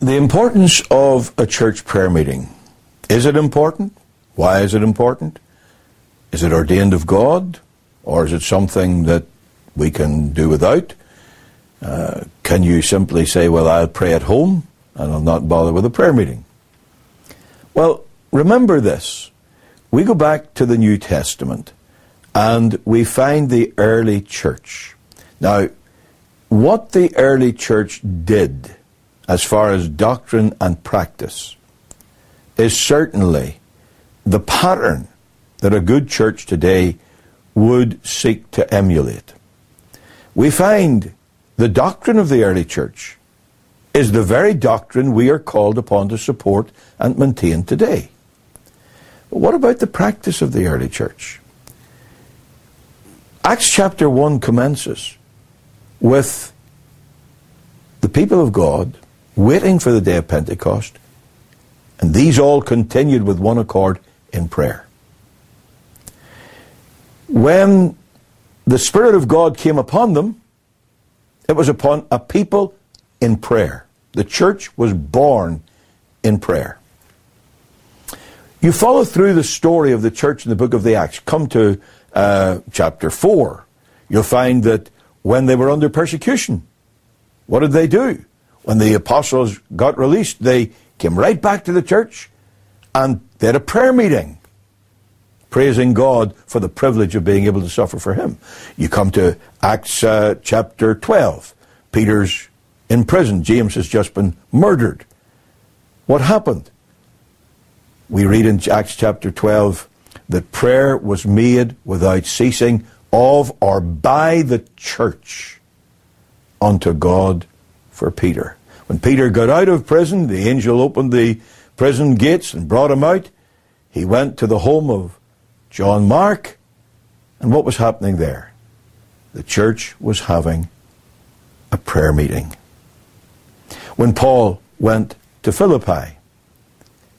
the importance of a church prayer meeting. Is it important? Why is it important? Is it ordained of God? Or is it something that we can do without? Uh, can you simply say, well, I'll pray at home and I'll not bother with a prayer meeting? Well, remember this. We go back to the New Testament and we find the early church. Now, what the early church did as far as doctrine and practice is certainly the pattern that a good church today would seek to emulate. We find the doctrine of the early church is the very doctrine we are called upon to support and maintain today. But what about the practice of the early church? Acts chapter 1 commences with the people of God waiting for the day of Pentecost, and these all continued with one accord in prayer. When the Spirit of God came upon them, it was upon a people in prayer. The church was born in prayer. You follow through the story of the church in the book of the Acts. Come to uh, chapter 4. You'll find that when they were under persecution, what did they do? When the apostles got released, they came right back to the church and they had a prayer meeting, praising God for the privilege of being able to suffer for Him. You come to Acts uh, chapter 12. Peter's in prison. James has just been murdered. What happened? We read in Acts chapter 12 that prayer was made without ceasing of or by the church unto God for Peter. When Peter got out of prison, the angel opened the prison gates and brought him out. He went to the home of John Mark. And what was happening there? The church was having a prayer meeting. When Paul went to Philippi,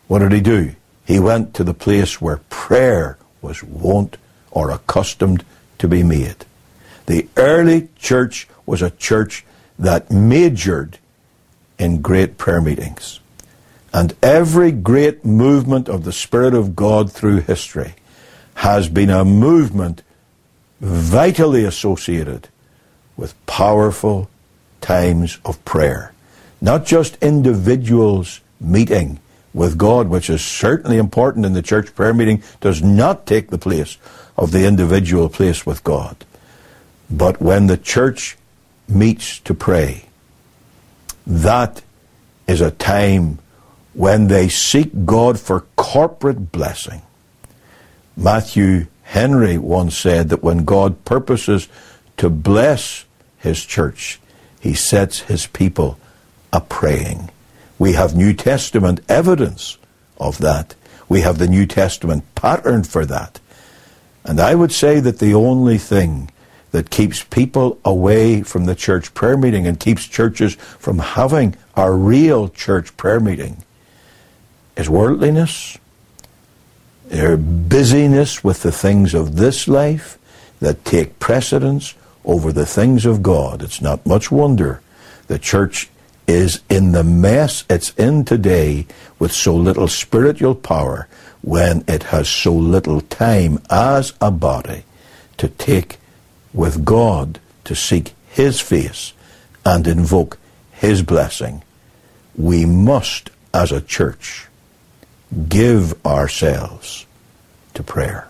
what did he do? He went to the place where prayer was wont or accustomed to be made. The early church was a church that majored in great prayer meetings. And every great movement of the Spirit of God through history has been a movement vitally associated with powerful times of prayer. Not just individuals meeting with God, which is certainly important in the church prayer meeting, does not take the place of the individual place with God. But when the church meets to pray, that is a time when they seek God for corporate blessing. Matthew Henry once said that when God purposes to bless his church, he sets his people a praying. We have New Testament evidence of that. We have the New Testament pattern for that. And I would say that the only thing that keeps people away from the church prayer meeting and keeps churches from having a real church prayer meeting is worldliness, their busyness with the things of this life that take precedence over the things of God. It's not much wonder the church is in the mess it's in today with so little spiritual power when it has so little time as a body to take with God to seek His face and invoke His blessing. We must, as a church, give ourselves to prayer.